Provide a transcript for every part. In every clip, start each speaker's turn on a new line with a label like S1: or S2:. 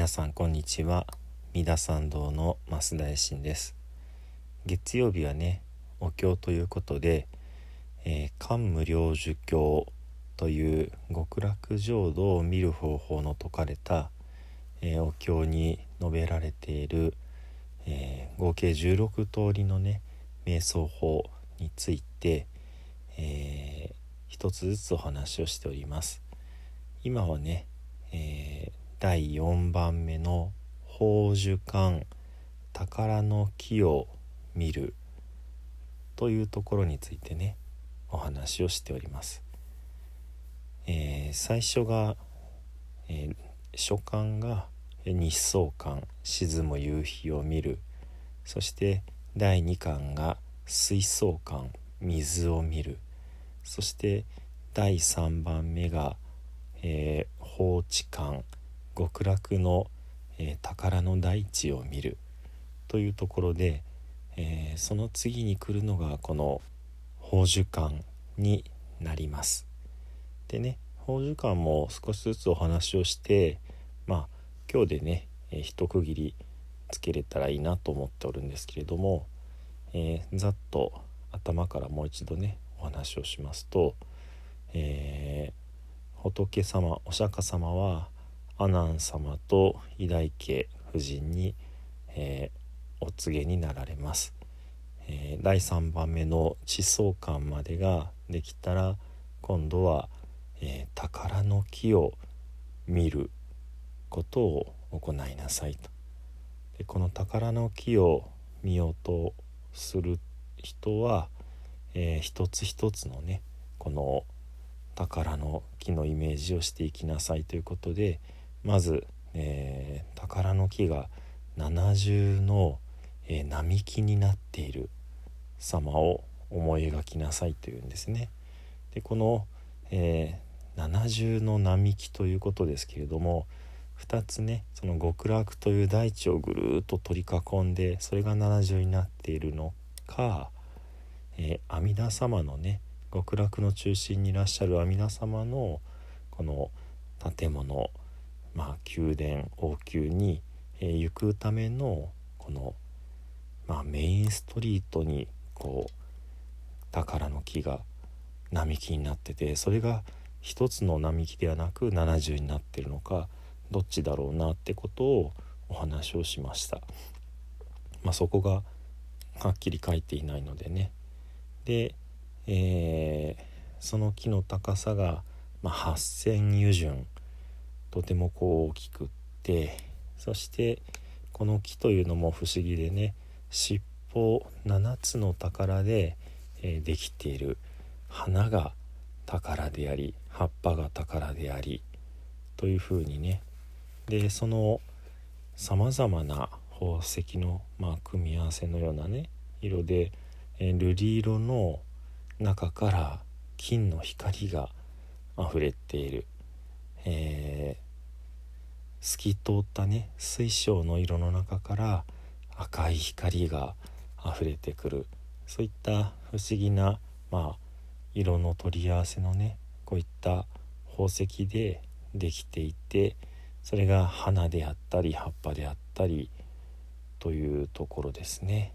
S1: 皆さんこんにちは。三田参道の増田衛進です。月曜日はねお経ということで、えー、漢無量寿経という極楽浄土を見る方法の説かれた、えー、お経に述べられている、えー、合計16通りのね瞑想法について、えー、一つずつお話をしております。今はね、え、第4番目の宝珠館宝の木を見るというところについてねお話をしております。えー、最初が、えー、初巻が日相館沈む夕日を見る。そして第2巻が水槽館水を見る。そして第3番目が、えー、放置館極楽の、えー、宝の大地を見るというところで、えー、その次に来るのがこの宝珠館になります。でね宝珠館も少しずつお話をしてまあ今日でね、えー、一区切りつけれたらいいなと思っておるんですけれども、えー、ざっと頭からもう一度ねお話をしますと、えー、仏様お釈迦様は阿南様と偉大家夫人に、えー、お告げになられます、えー、第3番目の地層感までができたら今度は、えー、宝の木を見ることを行いなさいと。でこの宝の木を見ようとする人は、えー、一つ一つのねこの宝の木のイメージをしていきなさいということで、まず、えー、宝の木が七重の、えー、並木になっている様を思い描きなさいというんですね。でこの、えー、七重の並木ということですけれども2つねその極楽という大地をぐるっと取り囲んでそれが七重になっているのか、えー、阿弥陀様のね極楽の中心にいらっしゃる阿弥陀様のこの建物まあ、宮殿王宮に、えー、行くためのこの、まあ、メインストリートにこう宝の木が並木になっててそれが一つの並木ではなく70になってるのかどっちだろうなってことをお話をしました。まあ、そこがはっきり書いていないのでねで、えー、その木の高さが、まあ、8,000油順とてもこう大きくってそしてこの木というのも不思議でね尻尾7つの宝で、えー、できている。花が宝であり葉っぱが宝でありというふうにね。でそのさまざまな宝石の、まあ、組み合わせのようなね色で、え、瑠璃色の中から金の光が溢れている。えー、透き通ったね水晶の色の中から赤い光が溢れてくるそういった不思議な、まあ、色の取り合わせのねこういった宝石でできていてそれが花であったり葉っぱであったりというところですね。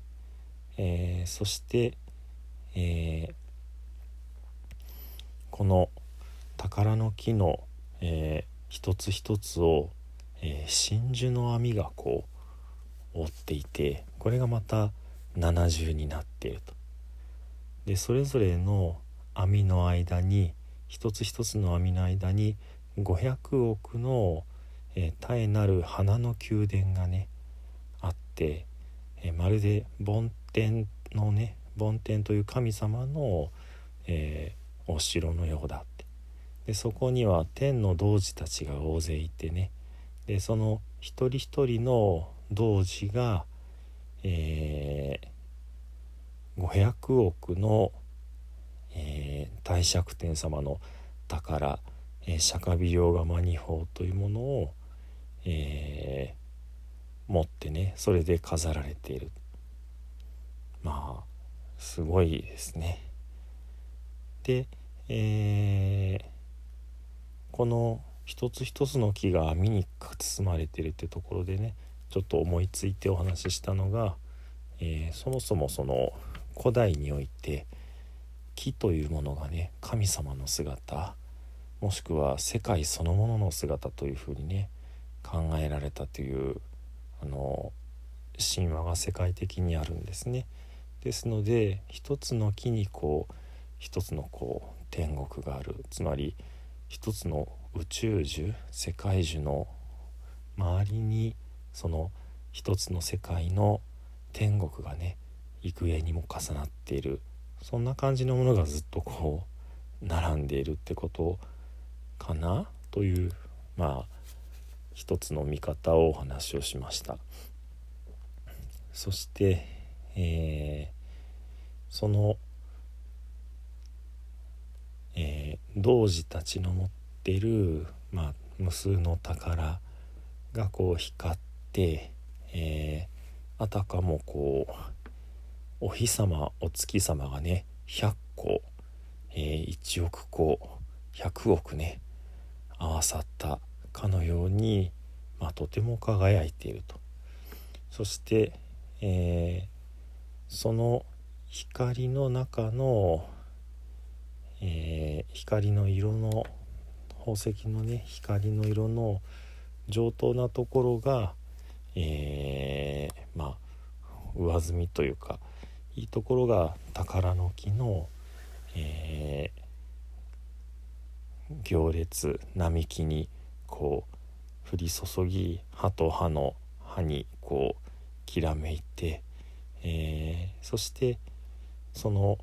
S1: えー、そして、えー、この宝の木のえー、一つ一つを、えー、真珠の網がこう覆っていてこれがまた七重になっていると。でそれぞれの網の間に一つ一つの網の間に500億の、えー、絶えなる花の宮殿がねあって、えー、まるで梵天のね梵天という神様の、えー、お城のようだってでそこには天の童子たちが大勢いてねでその一人一人の童子が、えー、500億の、えー、大釈天様の宝、えー、釈迦微量釜二宝というものを、えー、持ってねそれで飾られているまあすごいですね。で、えーこの一つ一つの木が網に包まれてるってところでねちょっと思いついてお話ししたのが、えー、そもそもその古代において木というものがね神様の姿もしくは世界そのものの姿というふうにね考えられたというあの神話が世界的にあるんですね。ですので一つの木にこう一つのこう天国があるつまり一つの宇宙樹世界樹の周りにその一つの世界の天国がね幾重にも重なっている。そんな感じのものがずっとこう並んでいるってことかな？というまあ一つの見方をお話をしました。そして、えー、その、えー、童子たちの持っている、まあ、無数の宝がこう光って、えー、あたかもこうお日様お月様がね100個、えー、1億個100億ね合わさったかのように、まあ、とても輝いていると。そして、えー、その光の中の、えー、光の色の宝石のね光の色の上等なところが、えー、まあ上積みというかいいところが宝の木の、えー、行列並木にこう降り注ぎ歯と歯の歯にこうきらめいて、えー、そしてその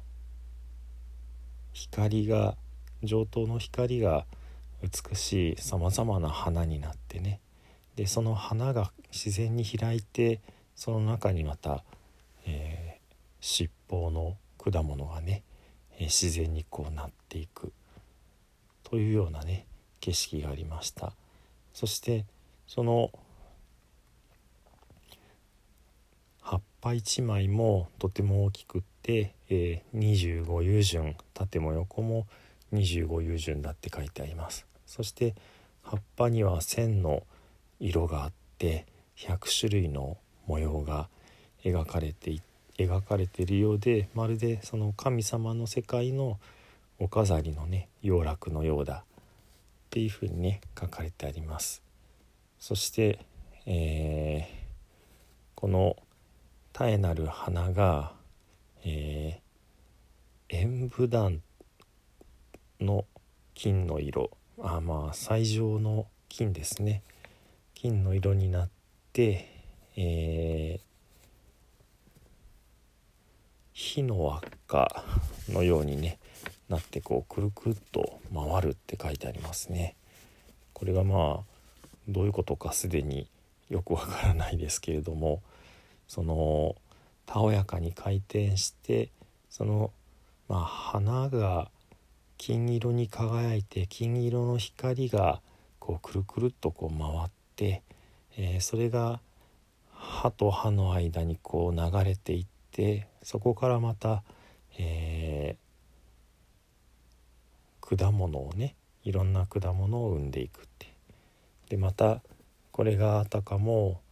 S1: 光が上等の光が美しいさまざまな花になってね。でその花が自然に開いてその中にまた、えー尻尾の果物がね、え自然にこうなっていく。というようなね景色がありました。そしてその葉っぱ1枚もとても大きくって、えー、25優順縦も横も25優順だって書いてあります。そして葉っぱには線の色があって100種類の模様が描かれてい描かれているようでまるでその神様の世界のお飾りのね洋楽のようだっていうふうにね書かれてあります。そして、えー、この絶えなる花が、えー、演武団の金の色あまあ最上の金ですね金の色になって、えー火の輪っかのようにねなってこうくるくるっと回るって書いてありますね。これがまあどういうことかすでによくわからないですけれどもそのたおやかに回転してそのまあ花が金色に輝いて金色の光がこうくるくるっとこう回って、えー、それが歯と歯の間にこう流れていってそこからまた、えー、果物をねいろんな果物を生んでいくって。でまたこれがあたかも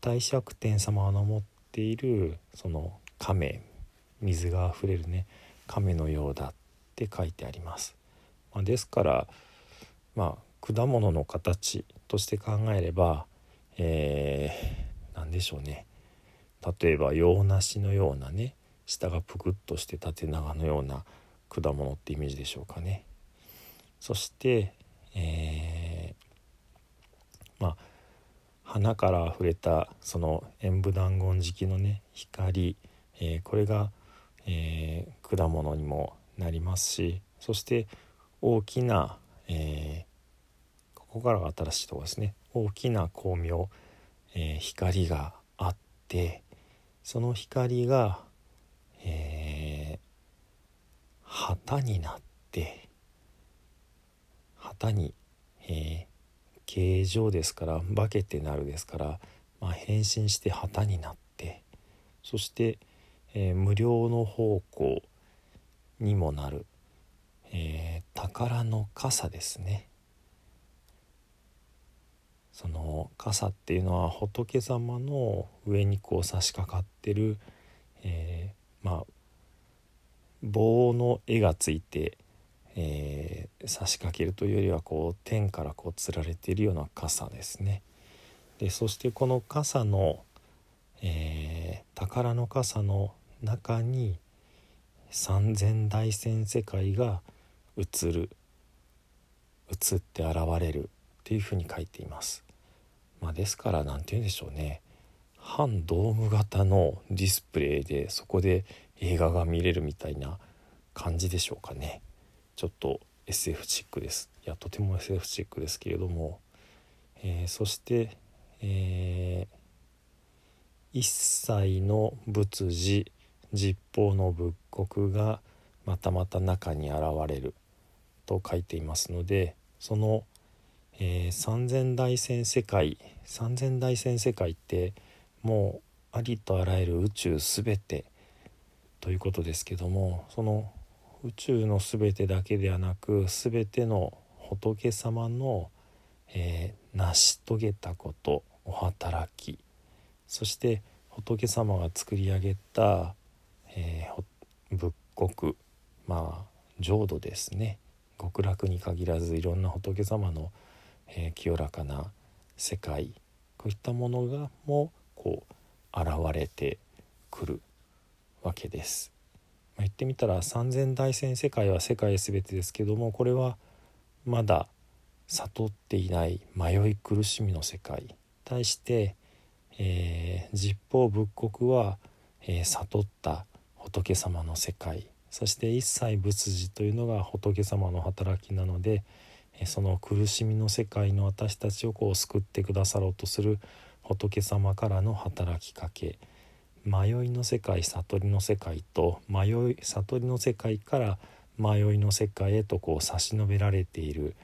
S1: 大釈天様の持っているその亀水があふれるね亀のようだって書いてあります。まあ、ですからまあ果物の形として考えれば、えー、何でしょうね例えば洋梨のようなね下がぷくっとして縦長のような果物ってイメージでしょうかね。そして、えー、まあ花から溢れたその演武団子敷のね光、えー、これが、えー、果物にもなりますしそして大きな、えー、ここからが新しいところですね。大きな光明、え光があってその光がえー、旗になって旗に、えー、形状ですから化けてなるですから、まあ、変身して旗になってそして、えー、無料の方向にもなる、えー、宝の傘ですね。その傘っていうのは仏様の上にこう差し掛かってる、えー、まあ棒の絵がついて、えー、差し掛けるというよりはこう天からこうつられているような傘ですね。でそしてこの傘の、えー、宝の傘の中に三千大千世界が映る映って現れるっていうふうに書いています。まあ、ですから何て言うんでしょうね半ドーム型のディスプレイでそこで映画が見れるみたいな感じでしょうかねちょっと SF チックです。いやとても SF チックですけれども、えー、そして、えー、一切の仏事実法の仏国がまたまた中に現れると書いていますのでそのえー、三千大千世界三千大千世界ってもうありとあらゆる宇宙全てということですけどもその宇宙の全てだけではなく全ての仏様の、えー、成し遂げたことお働き。そして仏様が作り上げた、えー、仏国。まあ浄土ですね。極楽に限らずいろんな仏様のえー、清らかな世界。こういったものがもこう現れてくるわけです。言ってみたら三千大千世界は世界全てですけどもこれはまだ悟っていない迷い苦しみの世界。対して、えー、実法仏国は、えー、悟った仏様の世界。そして一切仏事というのが仏様の働きなので、その苦しみの世界の私たちをこう救ってくださろうとする仏様からの働きかけ。迷いの世界悟りの世界と迷い悟りの世界から迷いの世界へとこう差し伸べられている、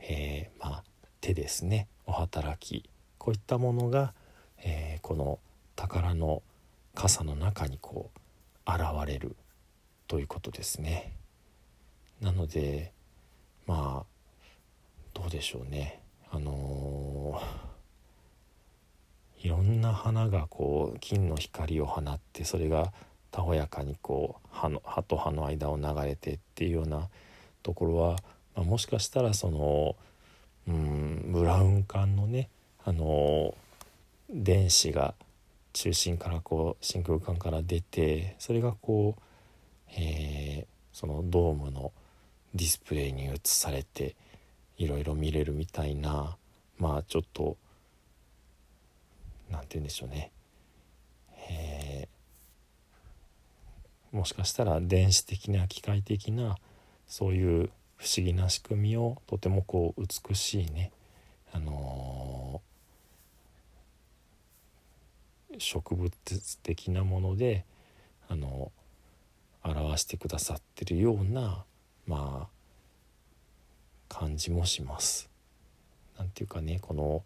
S1: えー、まあ、手ですね。お働き。こういったものが、えー、この宝の傘の中にこう現れるということですね。なのでまあどうでしょうね。あのー、いろんな花がこう金の光を放ってそれがたおやかにこう葉の葉と葉の間を流れてっていうようなところは、まあ、もしかしたらそのうんブラウン管のねあの、電子が中心からこう真空管から出てそれがこう、えー、そのドームのディスプレイに映されていろいろ見れるみたいなまあちょっと何て言うんでしょうね、えー、もしかしたら電子的な機械的なそういう不思議な仕組みをとてもこう美しいね、あのー、植物的なもので、あの表してくださってるようなまあ感じもします。なんていうかねこの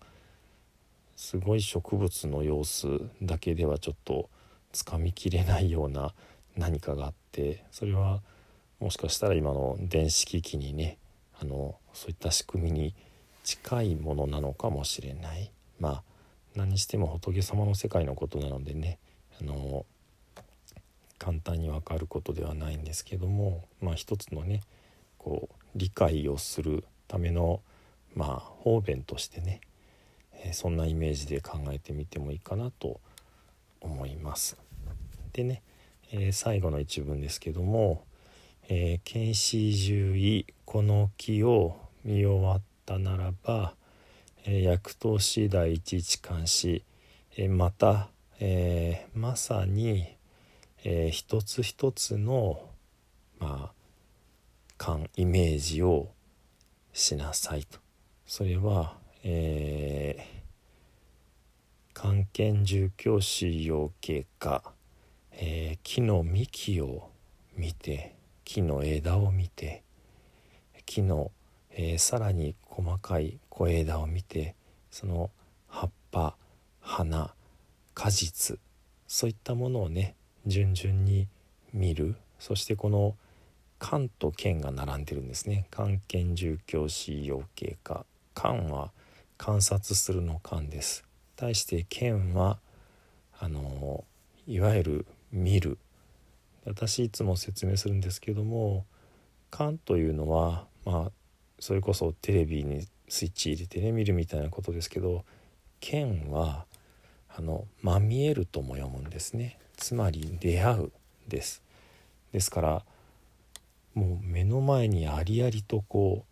S1: すごい植物の様子だけではちょっとつかみきれないような何かがあってそれはもしかしたら今の電子機器にねあのそういった仕組みに近いものなのかもしれない。まあ何しても仏様の世界のことなのでねあの簡単に分かることではないんですけどもまあ一つのねこう理解をするためのまあ方便としてね、え、そんなイメージで考えてみてもいいかなと思います。でね、えー、最後の一文ですけども「えー、検視獣医この木を見終わったならば、えー、薬刀次第一一監視、えー、また、えー、まさに、えー、一つ一つのまあ感イメージをしなさいとそれは、えー、関係住居使用経過、えー、木の幹を見て木の枝を見て木の、えー、さらに細かい小枝を見てその葉っぱ花果実そういったものをね順々に見る。そしてこの「官と剣が並んでるんですね。官憲住教師養鶏家官は観察するの観です。対して見はあのいわゆる見る。私いつも説明するんですけども観というのはまあそれこそテレビにスイッチ入れてね見るみたいなことですけど見はあの「まみえる」とも読むんですね。つまり出会うです。ですからもう目の前にありありとこ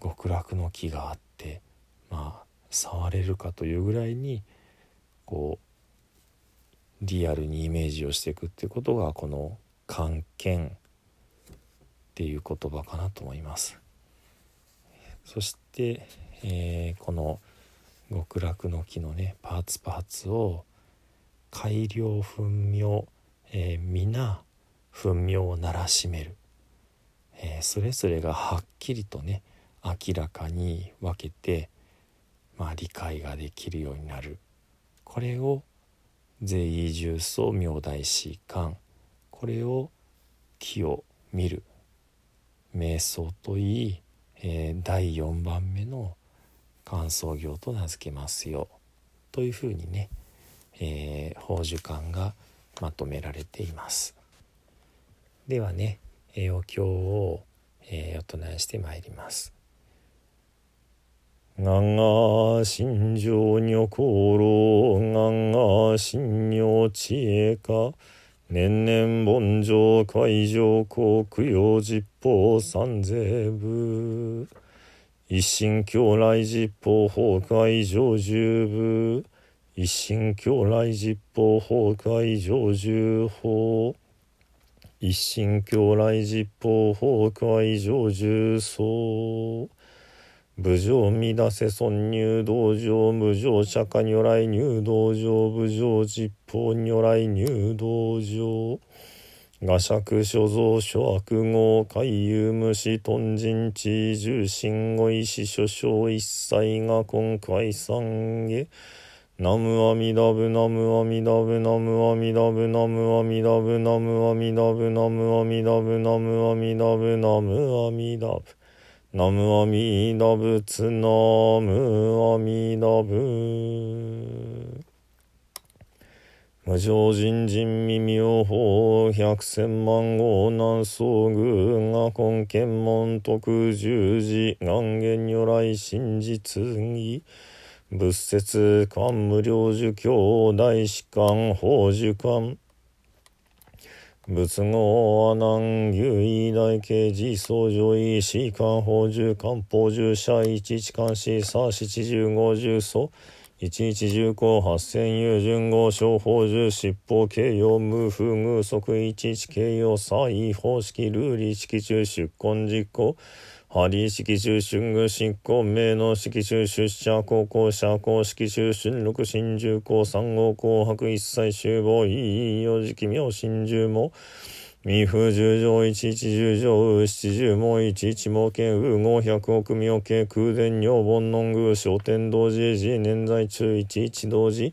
S1: う極楽の木があってまあ触れるかというぐらいにこうリアルにイメージをしていくっていうことがこの「関見」っていう言葉かなと思います。そして、えー、この極楽の木のねパーツパーツを改良分明、えー、皆分明をならしめる、えー、それぞれがはっきりとね明らかに分けて、まあ、理解ができるようになるこれを税重層明大師観これを木を見る瞑想といい、えー、第4番目の観想業と名付けますよというふうにね、えー、宝珠観がまとめられています。ではね、えー、お経を、えー、お唱えしてまいります。がんが心情女功労がんが心女知恵か。年々盆上海上国用実法三税部。一心教来実法崩壊上十部。一心教来実法崩壊上十法一心教来実法崩壊上十層。武上乱せ尊入道場無上釈迦如来入道場武上実法如来入道場。画尺所蔵諸悪号海遊無視頓人地重心語意志諸将一切が今回三下。ナムアミダブナムアミダブナムアミダブナムアミダブナムアミダブナムアミダブナムアミダブナムアミダブナムアミダ仏ナムアミダブ無常人人未妙法百千万号南宋宮が根検門徳十字願言如来真実義仏説官無量寿教大士官法寿官。仏語阿南牛医大刑事総上医師官法寿官法寿社一一官士佐七十五十層一日重工八千有順号小法寿七宝慶用無風偶則一一慶用差異方式ルーリ式中出根実行ハリー式中春宮執行名の式中出社高校社公式中春六新重工三号紅白一切集合いい四時期妙新重も未風十条一一十条七十も一一も剣雨五百億妙慶空前女凡能宮商天同時時年在中一一同時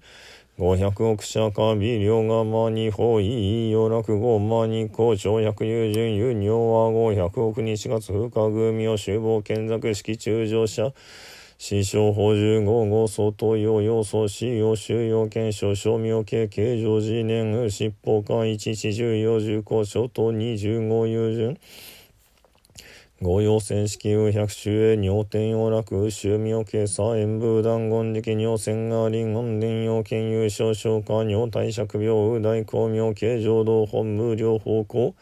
S1: 五百億社か微量がまにほいよ落語まにこ長百友順輸入は五百億日月風化組を集合見作式中上者。師匠法十五号相当用要素使用収容検証証明系形状次年執法官一四十四十公小等二十五友順御用戦式右百種へ尿天用楽宗明計査演武断言力尿線が臨音伝用権優勝消化尿体借病大光明形浄土本無両方向。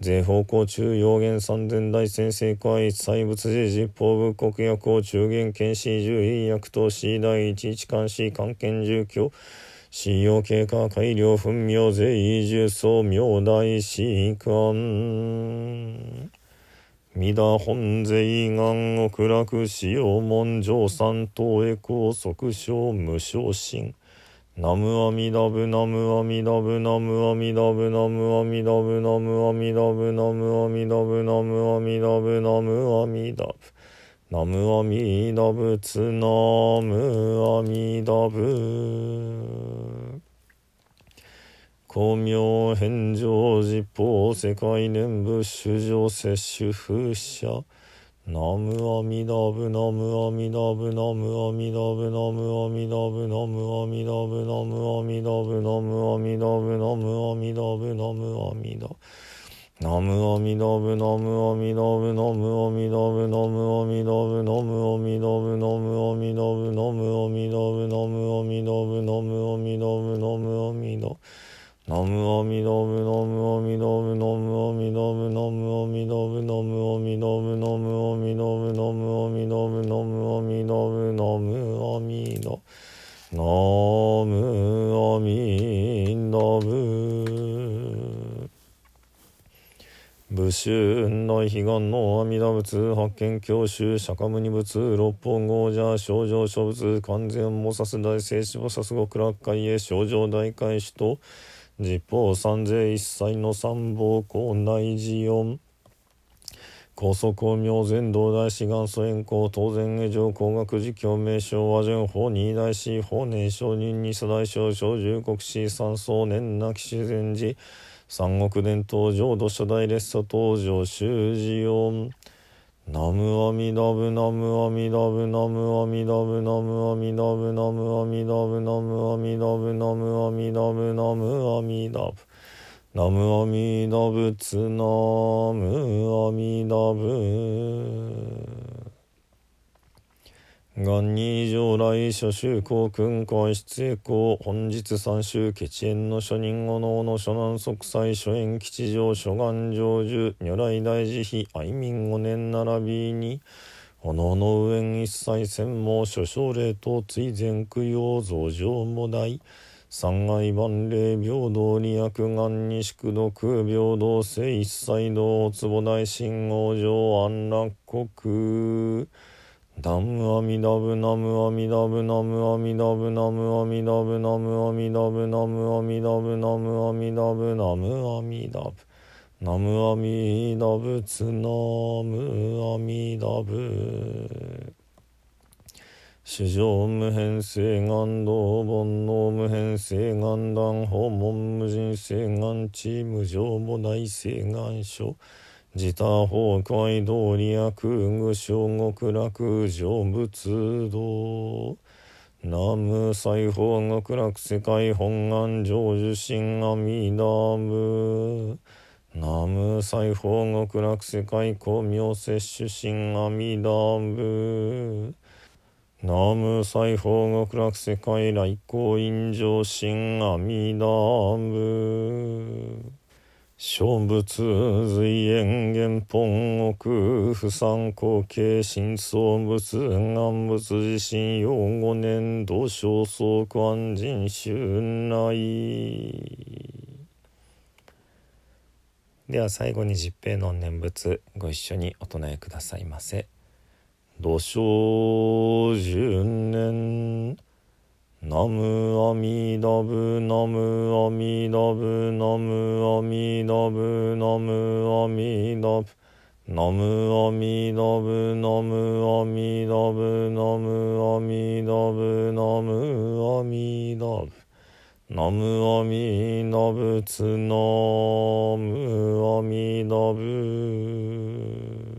S1: 税方向中要言三千大先生会細物寺実法部国薬を中元検視獣医薬等死第一一監視関係住居使用経過改良分明税移住層明大士官。三田本税願極楽使用文上三等へ高速小無償心。ナムアミダブナムアミダブナムアミダブナムアミダブナムアミダブナムアミダブナムアミダブナムアミダブナムアミダブツナムアミダブ。光明返上実法世界念仏主上摂取風車ナムアミダブナムアミダブナムアミダブナムアミダブナムアミダブナムアミダブナムアミダブナムアミダブナムアミダブナムアミダブナムアミダブナムアミダブナムアミダブナムアミダブナムアミダブナムアミダブナムアミダブナムアミダブナムアミダブナムアミダブナムアミダブナムアミダブナムアミダブナムアミダブナムアミダブナムアミダブナムアミダブナムアミダナムアミダブ武州内悲願の阿弥陀仏発見教習釈迦牟尼仏六本豪者症状諸仏完全菩薩大聖子菩薩極楽会へ症状大開始と実法三世一切の三宝校内寺音高速光明全道大志願祖円光当然下上工学寺教名称和順法二大師法年承認二世大将小十国士三層年なき自然寺。三国伝統浄土初代列祖登場修士音ナムアミダブナムアミダブナムアミダブナムアミダブナムアミダブナムアミダブナムアミダブナムアミダブナムアミダブツナムアミダブ元二上来諸州公君会出栄公本日三州決縁の諸人後能の諸南即祭諸縁吉祥諸願成就如来大慈悲愛民五年並びに炎の上一切専門諸奨礼等追善供養増上も大三愛万礼平等に薬願に宿毒平等性一切道坪大神王上安楽国。ダムアミダブナムアミダブナムアミダブナムアミダブナムアミダブナムアミダブナムアミダブナムアミダブナムアミダブツナムアミダブ史上無変性願道煩悩無変性願断訪問無人性願地無常母大性願書自他崩壊道理悪具小極楽成仏道南無西方極楽世界本願成就心阿弥陀仏。南無西方極楽世界光明摂取心阿弥陀仏南無西方極楽世界来光陰上心阿弥陀仏。小仏随縁原本奥不参後継新創仏願仏自身用五年度小相安人衆内では最後に十平の念仏ご一緒にお唱えくださいませ。土生十年ナムアミダブナムアミダブナムアミダブナムアミダブナムアミダブナムアミダブナムアミダブナムアミダブナムアミダブツナムアミダブ